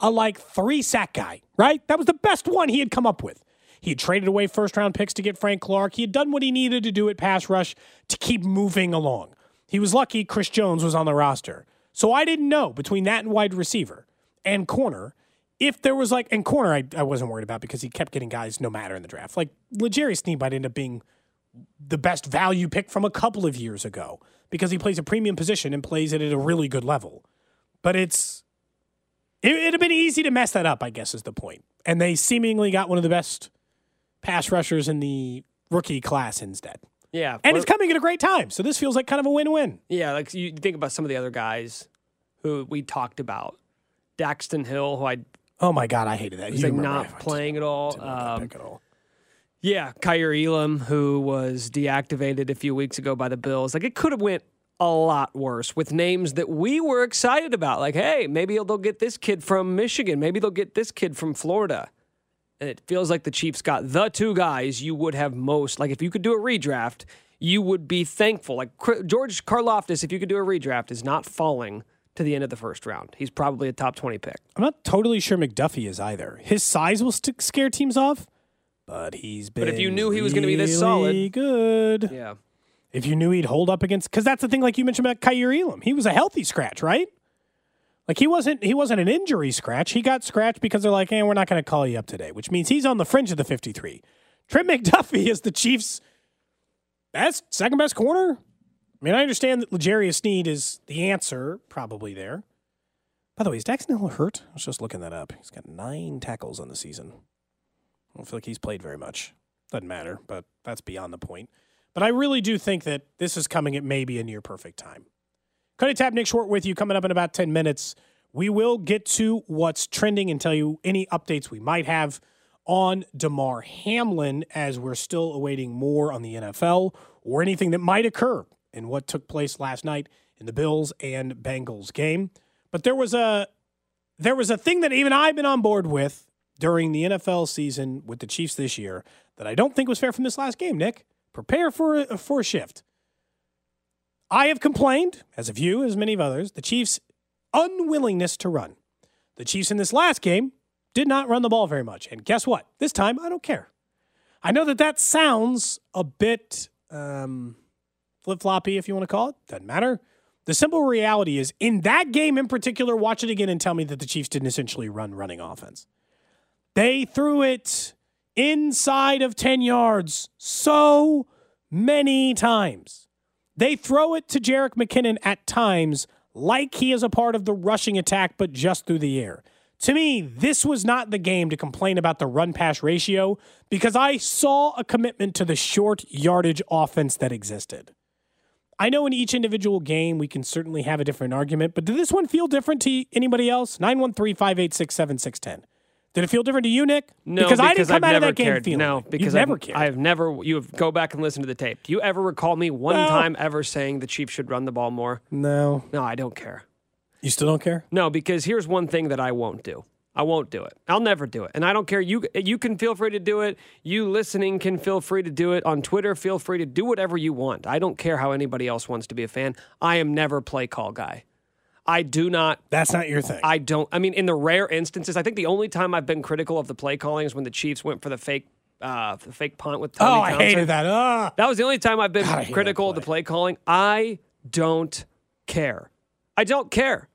a like three sack guy, right? That was the best one he had come up with. He had traded away first round picks to get Frank Clark. He had done what he needed to do at pass rush to keep moving along. He was lucky Chris Jones was on the roster. So I didn't know between that and wide receiver and corner if there was like, and corner I, I wasn't worried about because he kept getting guys no matter in the draft. Like L'Jarius Sneed might end up being the best value pick from a couple of years ago because he plays a premium position and plays it at a really good level. But it's, it, it'd have been easy to mess that up, I guess is the point. And they seemingly got one of the best pass rushers in the rookie class instead. Yeah. And it's coming at a great time. So this feels like kind of a win win. Yeah, like you think about some of the other guys who we talked about. Daxton Hill, who I Oh my God, I hated that. He's like not playing at all. didn't like that Um, at all. yeah, Kaiir Elam, who was deactivated a few weeks ago by the Bills. Like it could have went a lot worse with names that we were excited about. Like, hey, maybe they'll get this kid from Michigan. Maybe they'll get this kid from Florida. It feels like the Chiefs got the two guys you would have most. Like if you could do a redraft, you would be thankful. Like George Karlaftis, if you could do a redraft, is not falling to the end of the first round. He's probably a top 20 pick. I'm not totally sure McDuffie is either. His size will st- scare teams off, but he's been. But if you knew he was gonna be this solid- good. Yeah. If you knew he'd hold up against, because that's the thing, like you mentioned about Kaiir Elam, he was a healthy scratch, right? Like he wasn't he wasn't an injury scratch. He got scratched because they're like, hey, we're not going to call you up today, which means he's on the fringe of the 53. Trent McDuffie is the Chiefs' best, second best corner. I mean, I understand that L'Jarius Sneed is the answer, probably there. By the way, is Daxton Hill hurt? I was just looking that up. He's got nine tackles on the season. I don't feel like he's played very much. Doesn't matter, but that's beyond the point. But I really do think that this is coming at maybe a near perfect time. Cody Tapp Nick Short with you coming up in about 10 minutes. We will get to what's trending and tell you any updates we might have on Damar Hamlin as we're still awaiting more on the NFL or anything that might occur in what took place last night in the Bills and Bengals game. But there was a there was a thing that even I've been on board with during the NFL season with the Chiefs this year that I don't think was fair from this last game, Nick. Prepare for a, for a shift. I have complained, as have you, as many of others, the Chiefs' unwillingness to run. The Chiefs in this last game did not run the ball very much. And guess what? This time, I don't care. I know that that sounds a bit um, flip floppy, if you want to call it. Doesn't matter. The simple reality is, in that game in particular, watch it again and tell me that the Chiefs didn't essentially run running offense. They threw it inside of 10 yards so many times. They throw it to Jerick McKinnon at times like he is a part of the rushing attack, but just through the air. To me, this was not the game to complain about the run pass ratio because I saw a commitment to the short yardage offense that existed. I know in each individual game we can certainly have a different argument, but did this one feel different to anybody else? 913 586 7610. Did it feel different to you, Nick? No, because, I didn't come I've out of never that game cared. feeling. No, because You've never I've, cared. I've never. You have go back and listen to the tape. Do you ever recall me one No. time ever saying the Chiefs should run the ball more? no. No, I don't care. You still don't care? No, because here's one thing that I won't do. I won't do it. I'll never do it. And I don't care. You you can feel free to do it. You listening can feel free to do it. On Twitter, feel free to do whatever you want. I don't care how anybody else wants to be a fan. I am never play call guy. I do not. That's not your thing. I don't. I mean, in the rare instances, I think the only time I've been critical of the play calling is when the Chiefs went for the fake, uh, the fake punt with Tony oh, I hated that. Ah. That was the only time I've been God, critical of the play calling. I don't care. I don't care.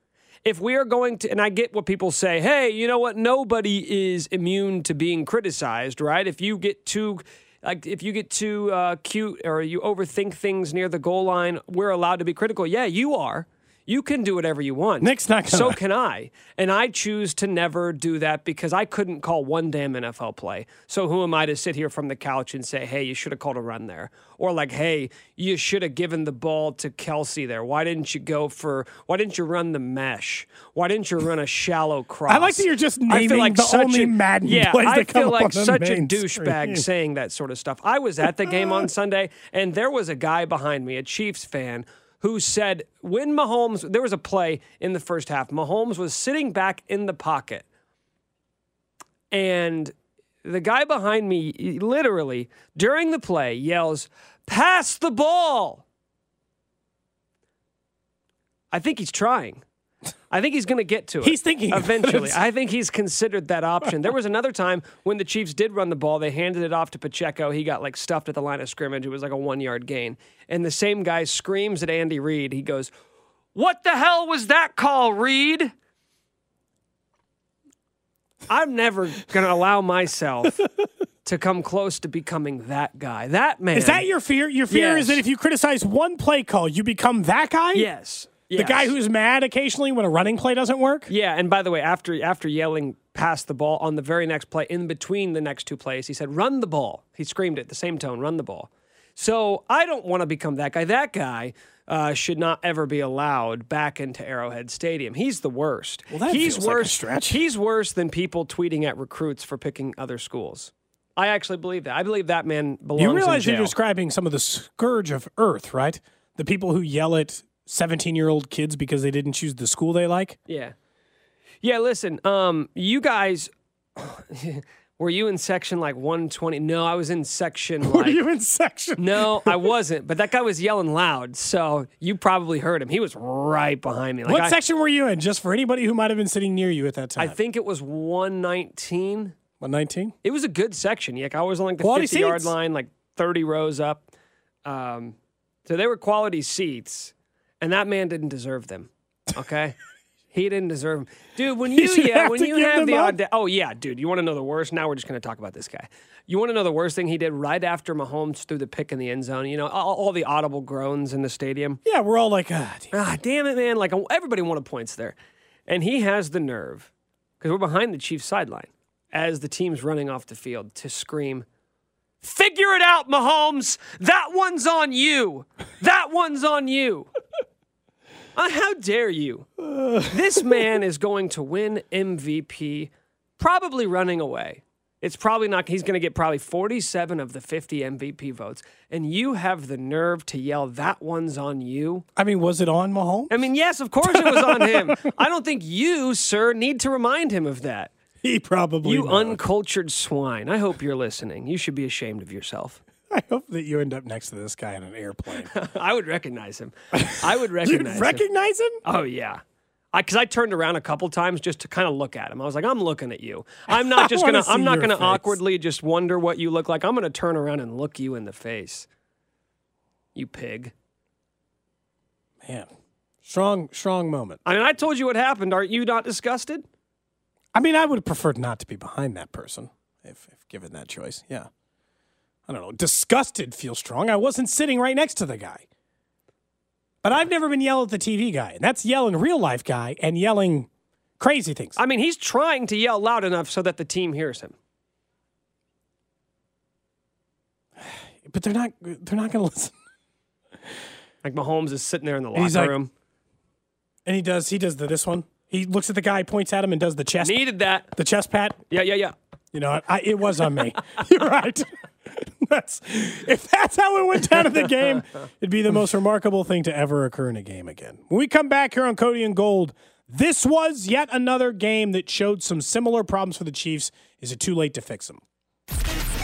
If we are going to, and I get what people say, hey, you know what? Nobody is immune to being criticized, right? If you get too, like, if you get too uh, cute or you overthink things near the goal line, we're allowed to be critical. Yeah, you are. You can do whatever you want. Nick's not gonna. So can I. And I choose to never do that because I couldn't call one damn NFL play. So who am I to sit here from the couch and say, hey, you should have called a run there? Or like, hey, you should have given the ball to Kelce there. Why didn't you go for, why didn't you run the mesh? Why didn't you run a shallow cross? I like that you're just I naming feel like the such only a, Madden yeah, plays I that come up like on such a douchebag saying that sort of stuff. I was at the game on Sunday, and there was a guy behind me, a Chiefs fan, who said when Mahomes, there was a play in the first half. Mahomes was sitting back in the pocket, and the guy behind me literally during the play yells, "Pass the ball." I think he's trying. I think he's going to get to it. He's thinking eventually. I think he's considered that option. There was another time when the Chiefs did run the ball. They handed it off to Pacheco. He got like stuffed at the line of scrimmage. It was like a one yard gain. And the same guy screams at Andy Reid. He goes, What the hell was that call, Reid? I'm never going to allow myself to come close to becoming that guy. That man. Is that your fear? Your fear is that if you criticize one play call, you become that guy? Yes. The guy who's mad occasionally when a running play doesn't work? Yeah, and by the way, after after yelling past the ball on the very next play, in between the next two plays, he said, "Run the ball." He screamed it, the same tone, "Run the ball." So I don't want to become that guy. That guy uh, should not ever be allowed back into Arrowhead Stadium. He's the worst. Well, that he's feels like a worse. stretch. He's worse than people tweeting at recruits for picking other schools. I actually believe that. I believe that man belongs. You realize in you're describing some of the scourge of Earth, right? The people who yell at 17 year old kids because they didn't choose the school they like. Yeah. Yeah, listen, um, you guys were you in section like 120? No, I was in section Were like you in section? No, I wasn't, but that guy was yelling loud, so you probably heard him. He was right behind me. Like what I, section were you in? Just for anybody who might have been sitting near you at that time. I think it was 119. 119? It was a good section. Yeah, I was on like the Quality 50 yard line, like 30 rows up. Um, so they were quality seats, and that man didn't deserve them. Okay. He didn't deserve them. Dude, when You you yeah, have when you have the. Oh yeah, dude, you want to know the worst? Now we're just going to talk about this guy. You want to know the worst thing he did right after Mahomes threw the pick in the end zone? You know, all, all the audible groans in the stadium. Yeah, we're all like, ah, damn. Ah, damn it, man. Like everybody wanted points there. And he has the nerve, because we're behind the Chiefs sideline, as the team's running off the field to scream, Figure it out, Mahomes. That one's on you. That one's on you. Uh, how dare you? this man is going to win MVP, probably running away. It's probably not, he's going to get probably 47 of the 50 MVP votes. And you have the nerve to yell, That one's on you. I mean, was it on Mahomes? I mean, yes, of course it was on him. I don't think you, sir, need to remind him of that. He probably You knows. uncultured swine. I hope you're listening. You should be ashamed of yourself. I hope that you end up next to this guy in an airplane. I would recognize him. I would recognize You'd recognize him. recognize him? Oh yeah. Because I, turned around a couple times just to kind of look at him. I was like, I'm looking at you. I'm not just gonna. I'm not gonna face. awkwardly just wonder what you look like. I'm gonna turn around and look you in the face. You pig. Man, strong, strong moment. I mean, I told you what happened. Aren't you not disgusted? I mean, I would have preferred not to be behind that person if, if given that choice. Yeah. I don't know. Disgusted feels strong. I wasn't sitting right next to the guy. But I've never been yelled at the TV guy. And that's yelling real life guy and yelling crazy things. I mean, he's trying to yell loud enough so that the team hears him. But they're not they're not gonna listen. Like Mahomes is sitting there in the And locker like- room. And he does he does the this one. He looks at the guy, points at him, and does the chest Needed that. the chest pat. Yeah, yeah, yeah. You know, I, it was on me. You're right. That's if that's how it went down in the game, it'd be the most remarkable thing to ever occur in a game again. When we come back here on Cody and Gold, This was yet another game that showed some similar problems for the Chiefs. Is it too late to fix them?